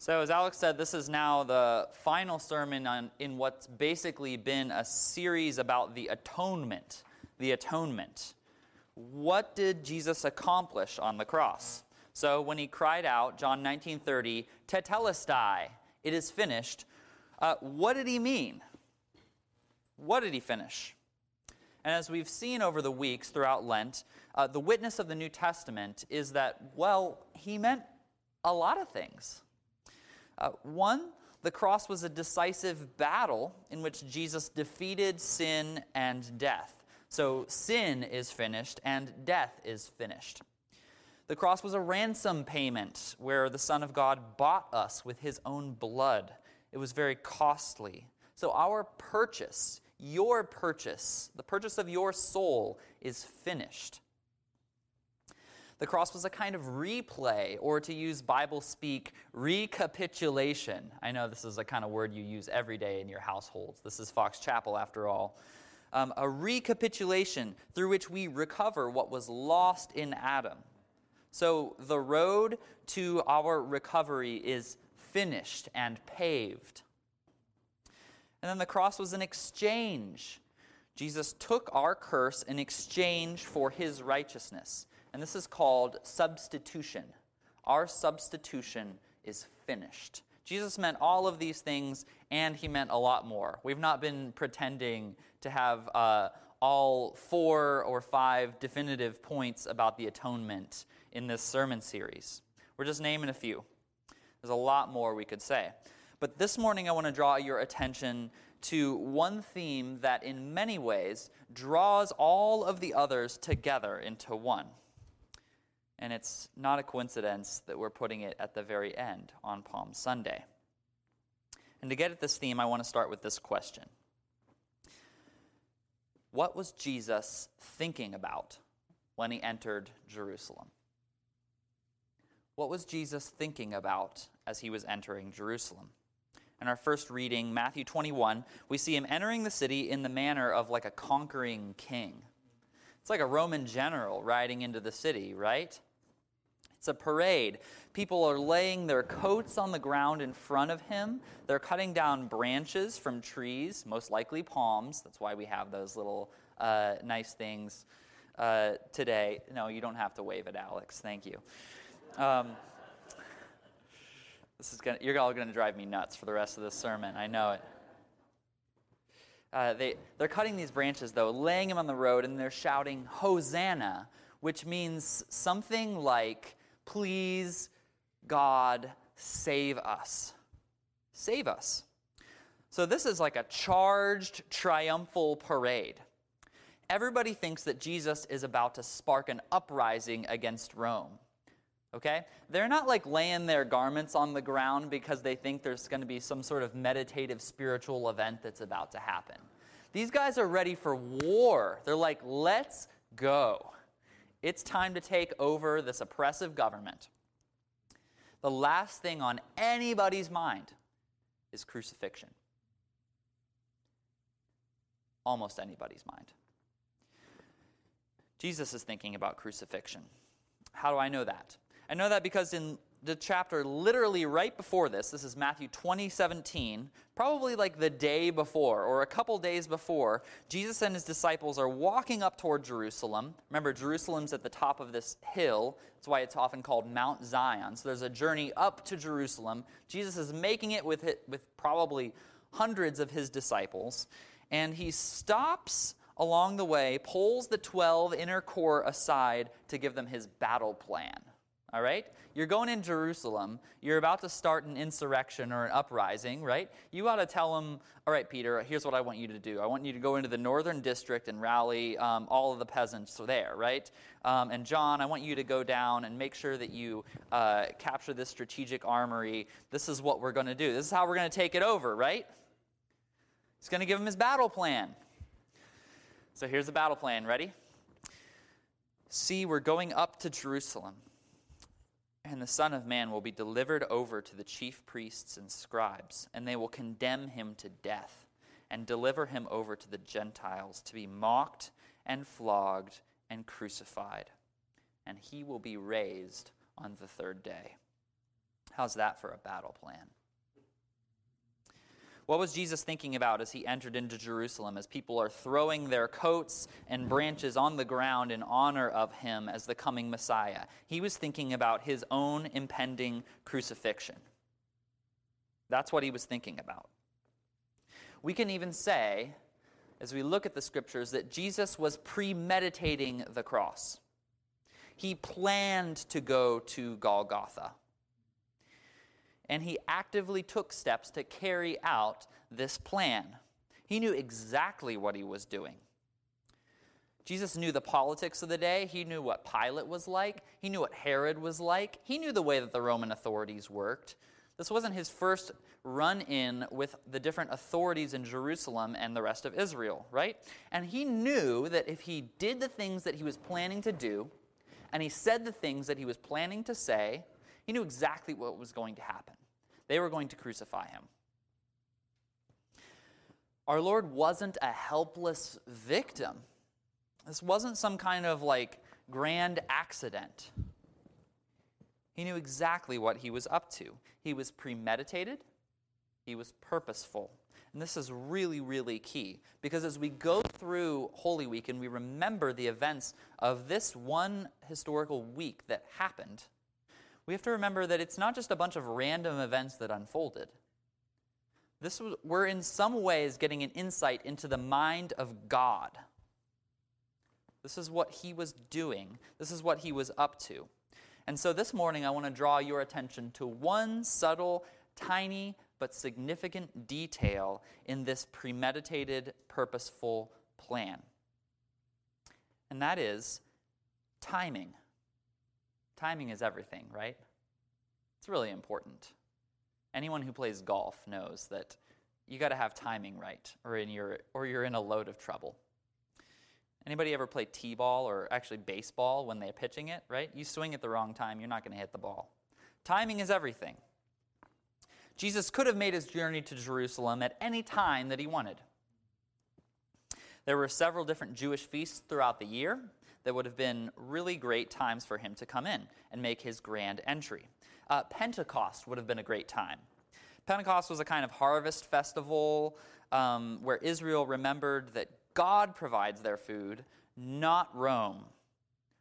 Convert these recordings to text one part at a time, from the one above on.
So, as Alex said, this is now the final sermon on, in what's basically been a series about the atonement. The atonement. What did Jesus accomplish on the cross? So, when he cried out, John 19:30, "Tetelestai," it is finished. Uh, what did he mean? What did he finish? And as we've seen over the weeks throughout Lent, uh, the witness of the New Testament is that, well, he meant a lot of things. Uh, one, the cross was a decisive battle in which Jesus defeated sin and death. So sin is finished and death is finished. The cross was a ransom payment where the Son of God bought us with his own blood. It was very costly. So our purchase, your purchase, the purchase of your soul, is finished. The cross was a kind of replay, or to use Bible speak, recapitulation. I know this is a kind of word you use every day in your households. This is Fox Chapel, after all. Um, a recapitulation through which we recover what was lost in Adam. So the road to our recovery is finished and paved. And then the cross was an exchange. Jesus took our curse in exchange for his righteousness. And this is called substitution. Our substitution is finished. Jesus meant all of these things, and he meant a lot more. We've not been pretending to have uh, all four or five definitive points about the atonement in this sermon series. We're just naming a few. There's a lot more we could say. But this morning, I want to draw your attention to one theme that, in many ways, draws all of the others together into one. And it's not a coincidence that we're putting it at the very end on Palm Sunday. And to get at this theme, I want to start with this question What was Jesus thinking about when he entered Jerusalem? What was Jesus thinking about as he was entering Jerusalem? In our first reading, Matthew 21, we see him entering the city in the manner of like a conquering king. It's like a Roman general riding into the city, right? It's a parade. People are laying their coats on the ground in front of him. They're cutting down branches from trees, most likely palms. That's why we have those little uh, nice things uh, today. No, you don't have to wave it, Alex. Thank you. Um, this is gonna, you're all going to drive me nuts for the rest of this sermon. I know it. Uh, they, they're cutting these branches, though, laying them on the road, and they're shouting, Hosanna, which means something like Please, God, save us. Save us. So, this is like a charged, triumphal parade. Everybody thinks that Jesus is about to spark an uprising against Rome. Okay? They're not like laying their garments on the ground because they think there's going to be some sort of meditative spiritual event that's about to happen. These guys are ready for war. They're like, let's go. It's time to take over this oppressive government. The last thing on anybody's mind is crucifixion. Almost anybody's mind. Jesus is thinking about crucifixion. How do I know that? I know that because in the chapter literally right before this, this is Matthew 20, 17, probably like the day before or a couple days before, Jesus and his disciples are walking up toward Jerusalem. Remember, Jerusalem's at the top of this hill. That's why it's often called Mount Zion. So there's a journey up to Jerusalem. Jesus is making it with, it, with probably hundreds of his disciples. And he stops along the way, pulls the 12 inner core aside to give them his battle plan all right? You're going in Jerusalem. You're about to start an insurrection or an uprising, right? You ought to tell them, all right, Peter, here's what I want you to do. I want you to go into the northern district and rally um, all of the peasants there, right? Um, and John, I want you to go down and make sure that you uh, capture this strategic armory. This is what we're going to do. This is how we're going to take it over, right? He's going to give him his battle plan. So here's the battle plan. Ready? See, we're going up to Jerusalem. And the Son of Man will be delivered over to the chief priests and scribes, and they will condemn him to death, and deliver him over to the Gentiles to be mocked and flogged and crucified. And he will be raised on the third day. How's that for a battle plan? What was Jesus thinking about as he entered into Jerusalem, as people are throwing their coats and branches on the ground in honor of him as the coming Messiah? He was thinking about his own impending crucifixion. That's what he was thinking about. We can even say, as we look at the scriptures, that Jesus was premeditating the cross. He planned to go to Golgotha and he actively took steps to carry out this plan. He knew exactly what he was doing. Jesus knew the politics of the day. He knew what Pilate was like. He knew what Herod was like. He knew the way that the Roman authorities worked. This wasn't his first run in with the different authorities in Jerusalem and the rest of Israel, right? And he knew that if he did the things that he was planning to do, and he said the things that he was planning to say, he knew exactly what was going to happen. They were going to crucify him. Our Lord wasn't a helpless victim. This wasn't some kind of like grand accident. He knew exactly what he was up to. He was premeditated, he was purposeful. And this is really, really key because as we go through Holy Week and we remember the events of this one historical week that happened, we have to remember that it's not just a bunch of random events that unfolded. This was, we're in some ways getting an insight into the mind of God. This is what he was doing, this is what he was up to. And so this morning, I want to draw your attention to one subtle, tiny, but significant detail in this premeditated, purposeful plan. And that is timing. Timing is everything, right? It's really important. Anyone who plays golf knows that you got to have timing right or in your or you're in a load of trouble. Anybody ever play t-ball or actually baseball when they're pitching it, right? You swing at the wrong time, you're not going to hit the ball. Timing is everything. Jesus could have made his journey to Jerusalem at any time that he wanted. There were several different Jewish feasts throughout the year, that would have been really great times for him to come in and make his grand entry. Uh, Pentecost would have been a great time. Pentecost was a kind of harvest festival um, where Israel remembered that God provides their food, not Rome.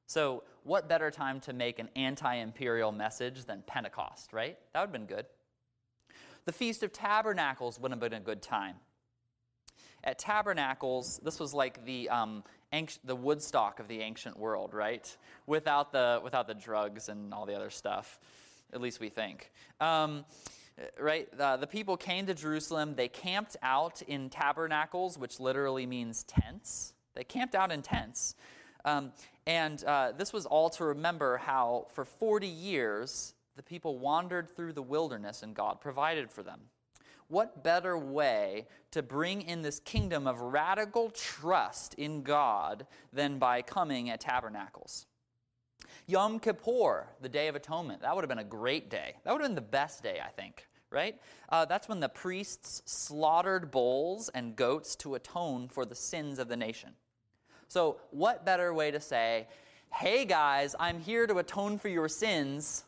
So, what better time to make an anti imperial message than Pentecost, right? That would have been good. The Feast of Tabernacles would have been a good time. At Tabernacles, this was like the um, the Woodstock of the ancient world, right? Without the, without the drugs and all the other stuff, at least we think. Um, right? The people came to Jerusalem. They camped out in tabernacles, which literally means tents. They camped out in tents. Um, and uh, this was all to remember how, for 40 years, the people wandered through the wilderness and God provided for them what better way to bring in this kingdom of radical trust in God than by coming at tabernacles? Yom Kippur, the Day of Atonement, that would have been a great day. That would have been the best day, I think, right? Uh, that's when the priests slaughtered bulls and goats to atone for the sins of the nation. So, what better way to say, hey guys, I'm here to atone for your sins,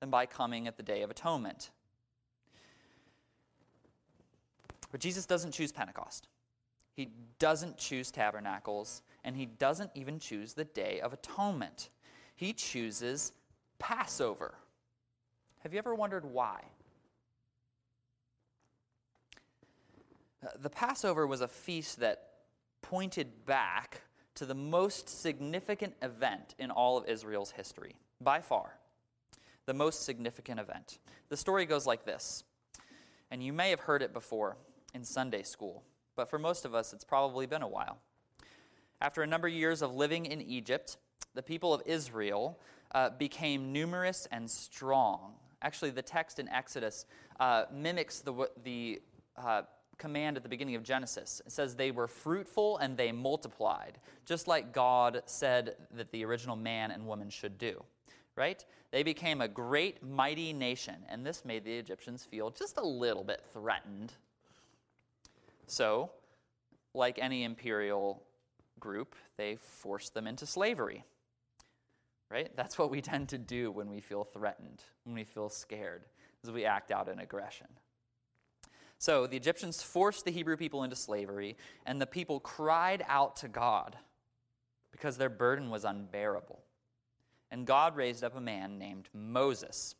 than by coming at the Day of Atonement? But Jesus doesn't choose Pentecost. He doesn't choose tabernacles, and he doesn't even choose the Day of Atonement. He chooses Passover. Have you ever wondered why? Uh, the Passover was a feast that pointed back to the most significant event in all of Israel's history, by far. The most significant event. The story goes like this, and you may have heard it before in Sunday school, but for most of us, it's probably been a while. After a number of years of living in Egypt, the people of Israel uh, became numerous and strong. Actually, the text in Exodus uh, mimics the, the uh, command at the beginning of Genesis. It says they were fruitful and they multiplied, just like God said that the original man and woman should do. Right? They became a great, mighty nation, and this made the Egyptians feel just a little bit threatened so, like any imperial group, they forced them into slavery. Right? That's what we tend to do when we feel threatened, when we feel scared. as we act out in aggression. So the Egyptians forced the Hebrew people into slavery, and the people cried out to God because their burden was unbearable. And God raised up a man named Moses.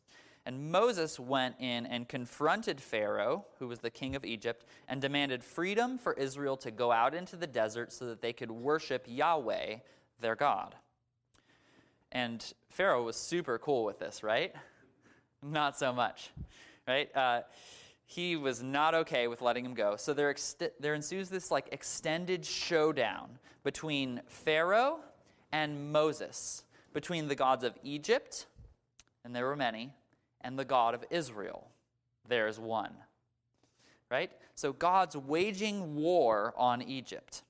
And Moses went in and confronted Pharaoh, who was the king of Egypt, and demanded freedom for Israel to go out into the desert so that they could worship Yahweh, their God. And Pharaoh was super cool with this, right? Not so much, right? Uh, he was not okay with letting him go. So there, ex- there ensues this like extended showdown between Pharaoh and Moses, between the gods of Egypt, and there were many, and the God of Israel. There's one. Right? So God's waging war on Egypt.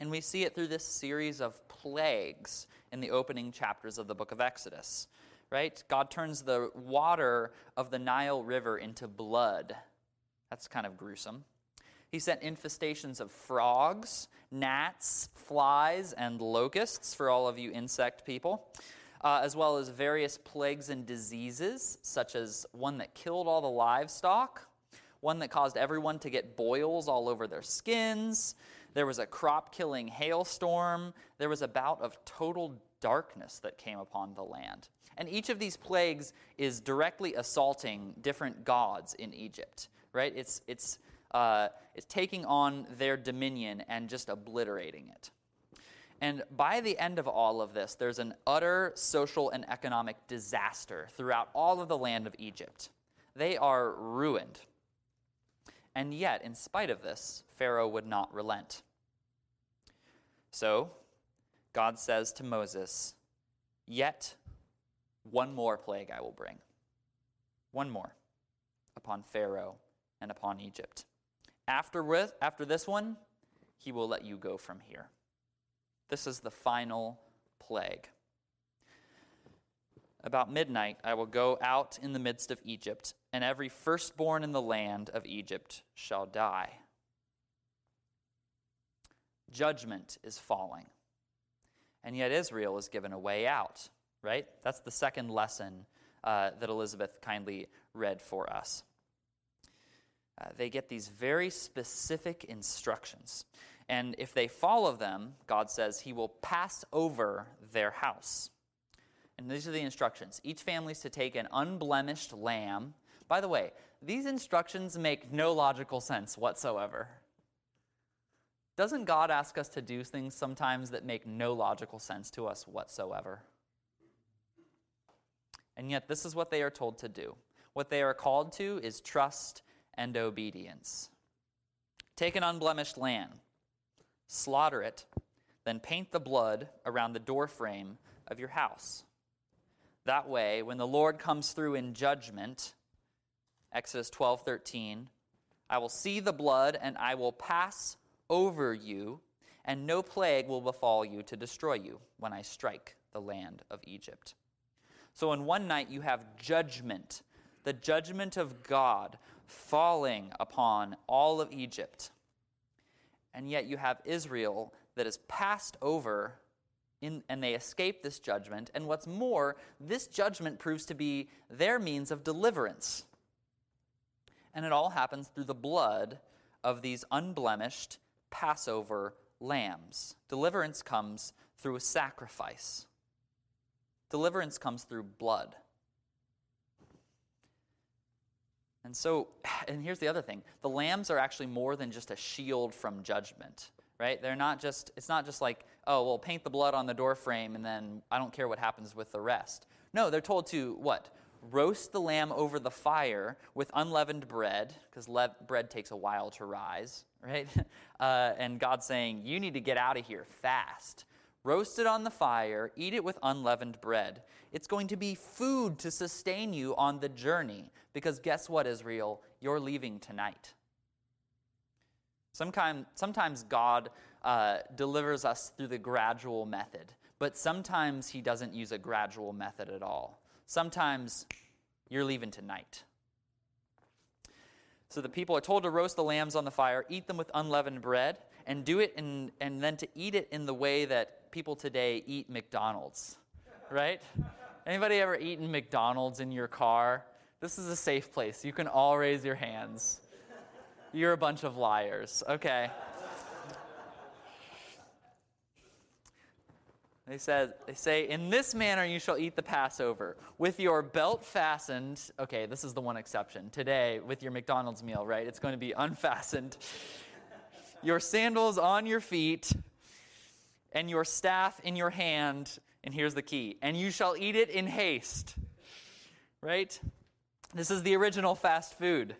And we see it through this series of plagues in the opening chapters of the book of Exodus right? God turns the water of the Nile River into blood. That's kind of gruesome. He sent infestations of frogs, gnats, flies, and locusts for all of you insect people, uh, as well as various plagues and diseases, such as one that killed all the livestock, one that caused everyone to get boils all over their skins. There was a crop killing hailstorm. There was a bout of total darkness that came upon the land. And each of these plagues is directly assaulting different gods in Egypt, right? It's, it's, uh, it's taking on their dominion and just obliterating it. And by the end of all of this, there's an utter social and economic disaster throughout all of the land of Egypt. They are ruined. And yet, in spite of this, Pharaoh would not relent. So, God says to Moses, Yet one more plague I will bring. One more upon Pharaoh and upon Egypt. After, with, after this one, he will let you go from here. This is the final plague. About midnight, I will go out in the midst of Egypt, and every firstborn in the land of Egypt shall die. Judgment is falling, and yet Israel is given a way out right? That's the second lesson uh, that Elizabeth kindly read for us. Uh, they get these very specific instructions. And if they follow them, God says He will pass over their house. And these are the instructions. Each family is to take an unblemished lamb. By the way, these instructions make no logical sense whatsoever. Doesn't God ask us to do things sometimes that make no logical sense to us whatsoever? And yet, this is what they are told to do. What they are called to is trust and obedience. Take an unblemished lamb, slaughter it, then paint the blood around the doorframe of your house. That way, when the Lord comes through in judgment, Exodus 12 13, I will see the blood and I will pass over you, and no plague will befall you to destroy you when I strike the land of Egypt. So in one night, you have judgment, the judgment of God falling upon all of Egypt. And yet you have Israel that is passed over in, and they escape this judgment. And what's more, this judgment proves to be their means of deliverance. And it all happens through the blood of these unblemished Passover lambs. Deliverance comes through a sacrifice. Deliverance comes through blood. And so, and here's the other thing the lambs are actually more than just a shield from judgment, right? They're not just, it's not just like, oh, well, paint the blood on the door frame and then I don't care what happens with the rest. No, they're told to what? Roast the lamb over the fire with unleavened bread, because le- bread takes a while to rise, right? Uh, and God's saying, you need to get out of here fast. Roast it on the fire, eat it with unleavened bread. It's going to be food to sustain you on the journey, because guess what, Israel? You're leaving tonight. Sometimes, God uh, delivers us through the gradual method, but sometimes He doesn't use a gradual method at all. Sometimes you're leaving tonight. So the people are told to roast the lambs on the fire, eat them with unleavened bread, and do it in, and then to eat it in the way that people today eat McDonald's, right? Anybody ever eaten McDonald's in your car? This is a safe place. You can all raise your hands. You're a bunch of liars. Okay. They they say in this manner you shall eat the Passover with your belt fastened. Okay, this is the one exception. Today with your McDonald's meal, right? It's going to be unfastened. your sandals on your feet and your staff in your hand, and here's the key. And you shall eat it in haste. Right? This is the original fast food.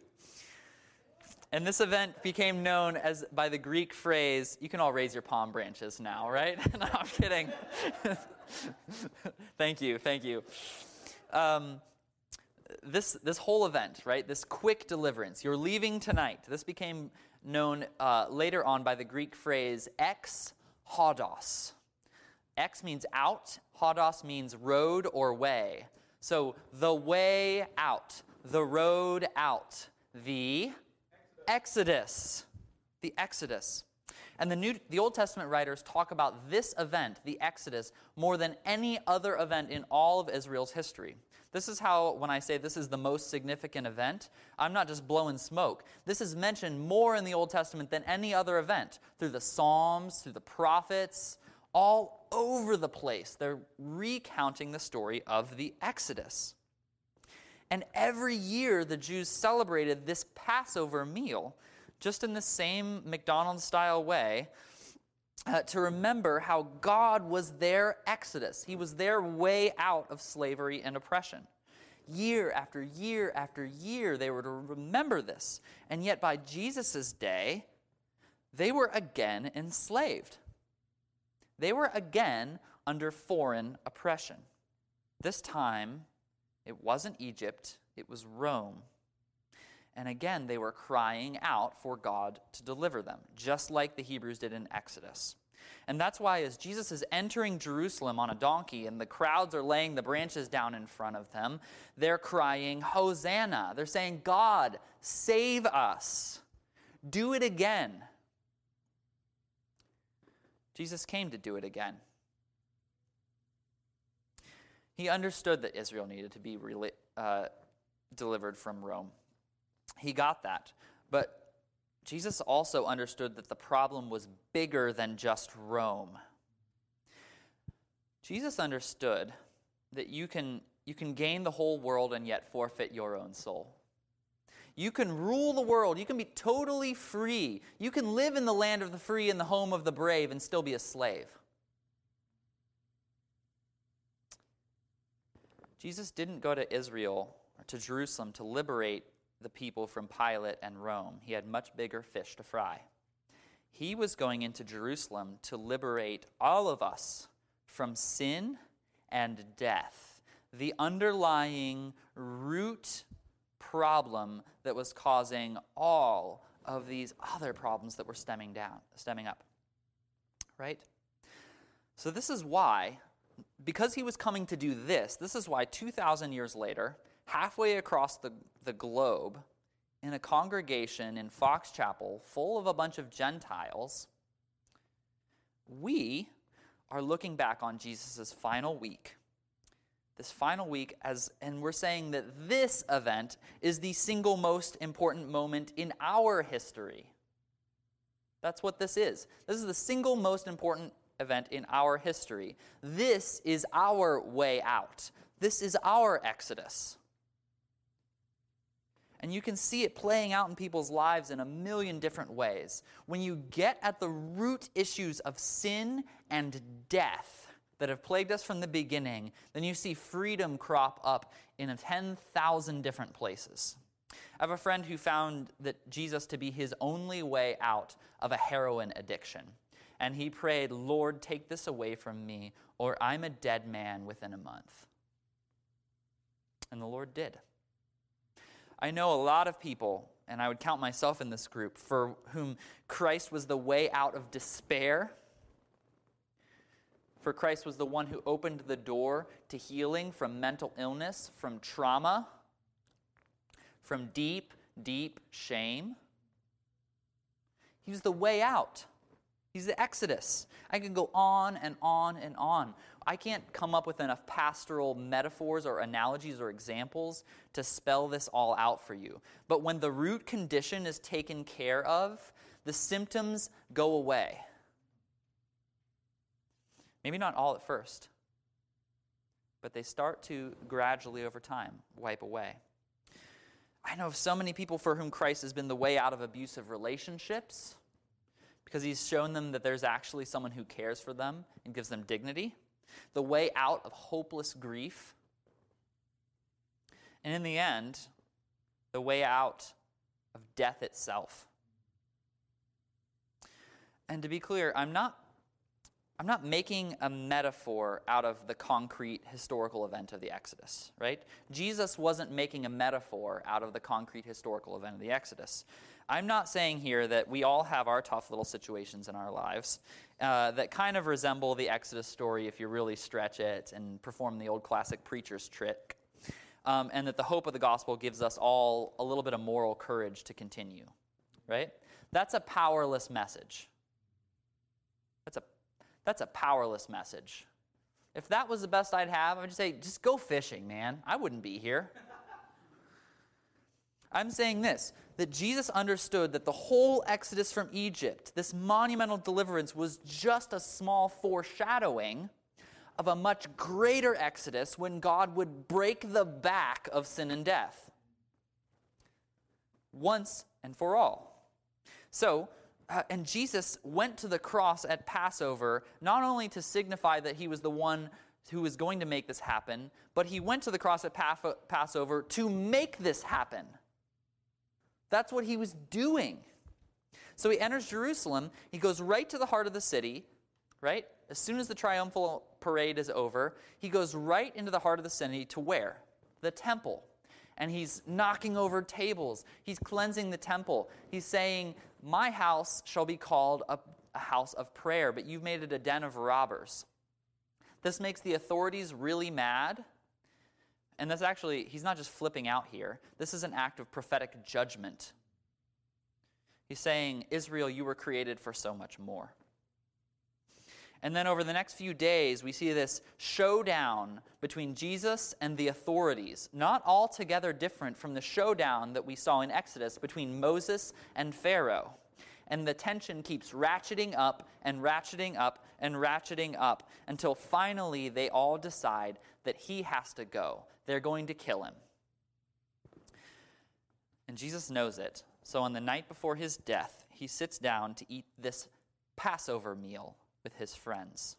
And this event became known as by the Greek phrase, you can all raise your palm branches now, right? no, I'm kidding. thank you, thank you. Um, this, this whole event, right, this quick deliverance, you're leaving tonight, this became known uh, later on by the Greek phrase ex hodos. Ex means out, hodos means road or way. So the way out, the road out, the Exodus. The Exodus. And the, New, the Old Testament writers talk about this event, the Exodus, more than any other event in all of Israel's history. This is how, when I say this is the most significant event, I'm not just blowing smoke. This is mentioned more in the Old Testament than any other event through the Psalms, through the prophets, all over the place. They're recounting the story of the Exodus. And every year, the Jews celebrated this Passover meal, just in the same McDonald's style way, uh, to remember how God was their exodus. He was their way out of slavery and oppression. Year after year after year, they were to remember this. And yet, by Jesus' day, they were again enslaved. They were again under foreign oppression. This time, it wasn't Egypt, it was Rome. And again, they were crying out for God to deliver them, just like the Hebrews did in Exodus. And that's why, as Jesus is entering Jerusalem on a donkey and the crowds are laying the branches down in front of them, they're crying, Hosanna. They're saying, God, save us. Do it again. Jesus came to do it again. He understood that Israel needed to be uh, delivered from Rome. He got that. But Jesus also understood that the problem was bigger than just Rome. Jesus understood that you can, you can gain the whole world and yet forfeit your own soul. You can rule the world. You can be totally free. You can live in the land of the free and the home of the brave and still be a slave. Jesus didn't go to Israel or to Jerusalem to liberate the people from Pilate and Rome. He had much bigger fish to fry. He was going into Jerusalem to liberate all of us from sin and death, the underlying root problem that was causing all of these other problems that were stemming down, stemming up. Right? So this is why because he was coming to do this, this is why 2,000 years later, halfway across the, the globe, in a congregation in Fox Chapel full of a bunch of Gentiles, we are looking back on Jesus' final week. This final week, as, and we're saying that this event is the single most important moment in our history. That's what this is. This is the single most important event in our history. This is our way out. This is our exodus. And you can see it playing out in people's lives in a million different ways. When you get at the root issues of sin and death that have plagued us from the beginning, then you see freedom crop up in 10,000 different places. I have a friend who found that Jesus to be his only way out of a heroin addiction and he prayed, Lord, take this away from me, or I'm a dead man within a month. And the Lord did. I know a lot of people, and I would count myself in this group, for whom Christ was the way out of despair. For Christ was the one who opened the door to healing from mental illness, from trauma, from deep, deep shame. He was the way out. He's the Exodus. I can go on and on and on. I can't come up with enough pastoral metaphors or analogies or examples to spell this all out for you. But when the root condition is taken care of, the symptoms go away. Maybe not all at first, but they start to gradually over time wipe away. I know of so many people for whom Christ has been the way out of abusive relationships because he's shown them that there's actually someone who cares for them and gives them dignity, the way out of hopeless grief, and in the end, the way out of death itself. And to be clear, I'm not I'm not making a metaphor out of the concrete historical event of the Exodus, right? Jesus wasn't making a metaphor out of the concrete historical event of the Exodus. I'm not saying here that we all have our tough little situations in our lives uh, that kind of resemble the Exodus story if you really stretch it and perform the old classic preacher's trick. Um, and that the hope of the gospel gives us all a little bit of moral courage to continue, right? That's a powerless message. That's a, that's a powerless message. If that was the best I'd have, I'd just say, just go fishing, man. I wouldn't be here. I'm saying this that Jesus understood that the whole exodus from Egypt, this monumental deliverance, was just a small foreshadowing of a much greater exodus when God would break the back of sin and death once and for all. So, Uh, and Jesus went to the cross at Passover not only to signify that he was the one who was going to make this happen, but he went to the cross at Passover to make this happen. That's what he was doing. So he enters Jerusalem. He goes right to the heart of the city, right? As soon as the triumphal parade is over, he goes right into the heart of the city to where? The temple. And he's knocking over tables. He's cleansing the temple. He's saying, My house shall be called a, a house of prayer, but you've made it a den of robbers. This makes the authorities really mad and that's actually, he's not just flipping out here. This is an act of prophetic judgment. He's saying, Israel, you were created for so much more. And then over the next few days, we see this showdown between Jesus and the authorities, not altogether different from the showdown that we saw in Exodus between Moses and Pharaoh. And the tension keeps ratcheting up and ratcheting up and ratcheting up until finally they all decide that he has to go, they're going to kill him. And Jesus knows it. So on the night before his death, he sits down to eat this Passover meal with his friends.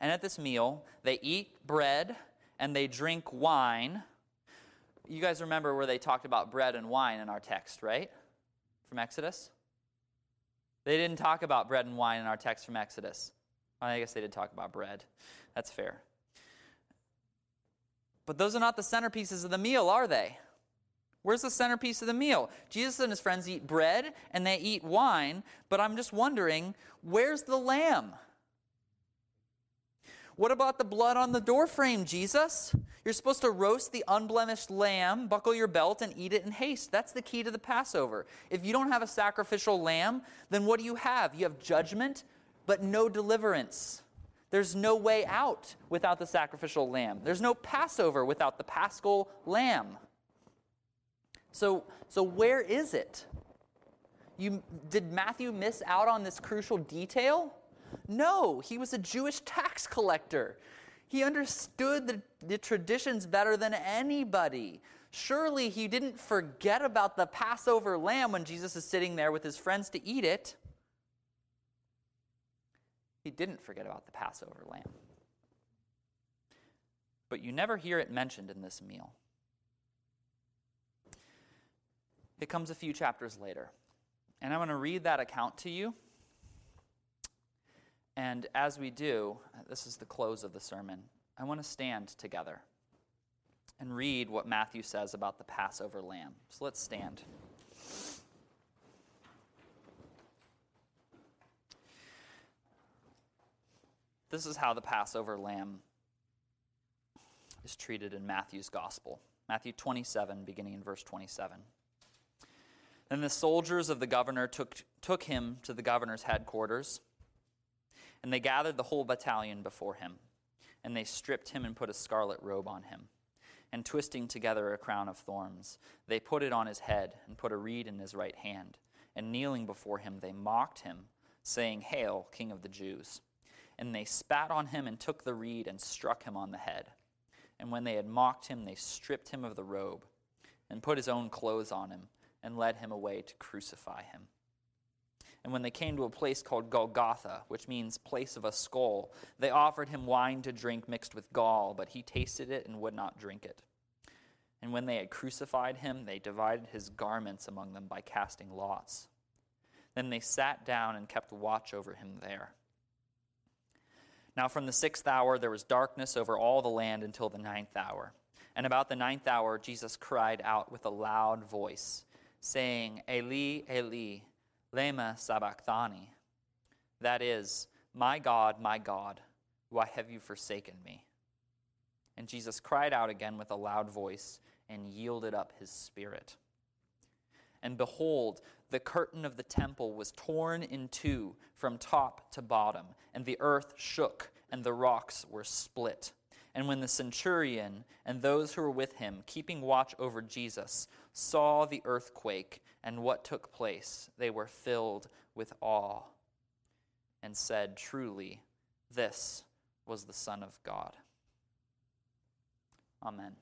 And at this meal, they eat bread and they drink wine. You guys remember where they talked about bread and wine in our text, right? From Exodus? They didn't talk about bread and wine in our text from Exodus. I guess they did talk about bread. That's fair. But those are not the centerpieces of the meal, are they? Where's the centerpiece of the meal? Jesus and his friends eat bread and they eat wine, but I'm just wondering, where's the lamb? What about the blood on the doorframe, Jesus? You're supposed to roast the unblemished lamb, buckle your belt, and eat it in haste. That's the key to the Passover. If you don't have a sacrificial lamb, then what do you have? You have judgment, but no deliverance. There's no way out without the sacrificial lamb. There's no Passover without the paschal lamb. So, so where is it? You, did Matthew miss out on this crucial detail? No, he was a Jewish tax collector. He understood the, the traditions better than anybody. Surely he didn't forget about the Passover lamb when Jesus is sitting there with his friends to eat it. He didn't forget about the Passover lamb. But you never hear it mentioned in this meal. It comes a few chapters later. And I'm going to read that account to you. And as we do, this is the close of the sermon. I want to stand together and read what Matthew says about the Passover lamb. So let's stand. This is how the Passover lamb is treated in Matthew's gospel. Matthew 27, beginning in verse 27. Then the soldiers of the governor took, took him to the governor's headquarters, and they gathered the whole battalion before him. And they stripped him and put a scarlet robe on him. And twisting together a crown of thorns, they put it on his head and put a reed in his right hand. And kneeling before him, they mocked him, saying, Hail, King of the Jews! And they spat on him and took the reed and struck him on the head. And when they had mocked him, they stripped him of the robe and put his own clothes on him and led him away to crucify him. And when they came to a place called Golgotha, which means place of a skull, they offered him wine to drink mixed with gall, but he tasted it and would not drink it. And when they had crucified him, they divided his garments among them by casting lots. Then they sat down and kept watch over him there. Now, from the sixth hour, there was darkness over all the land until the ninth hour. And about the ninth hour, Jesus cried out with a loud voice saying, Eli, Eli, lema sabachthani. That is, My God, my God, why have you forsaken me? And Jesus cried out again with a loud voice and yielded up his spirit. And behold, the curtain of the temple was torn in two from top to bottom, and the earth shook, and the rocks were split. And when the centurion and those who were with him, keeping watch over Jesus, saw the earthquake and what took place, they were filled with awe and said, Truly, this was the Son of God. Amen.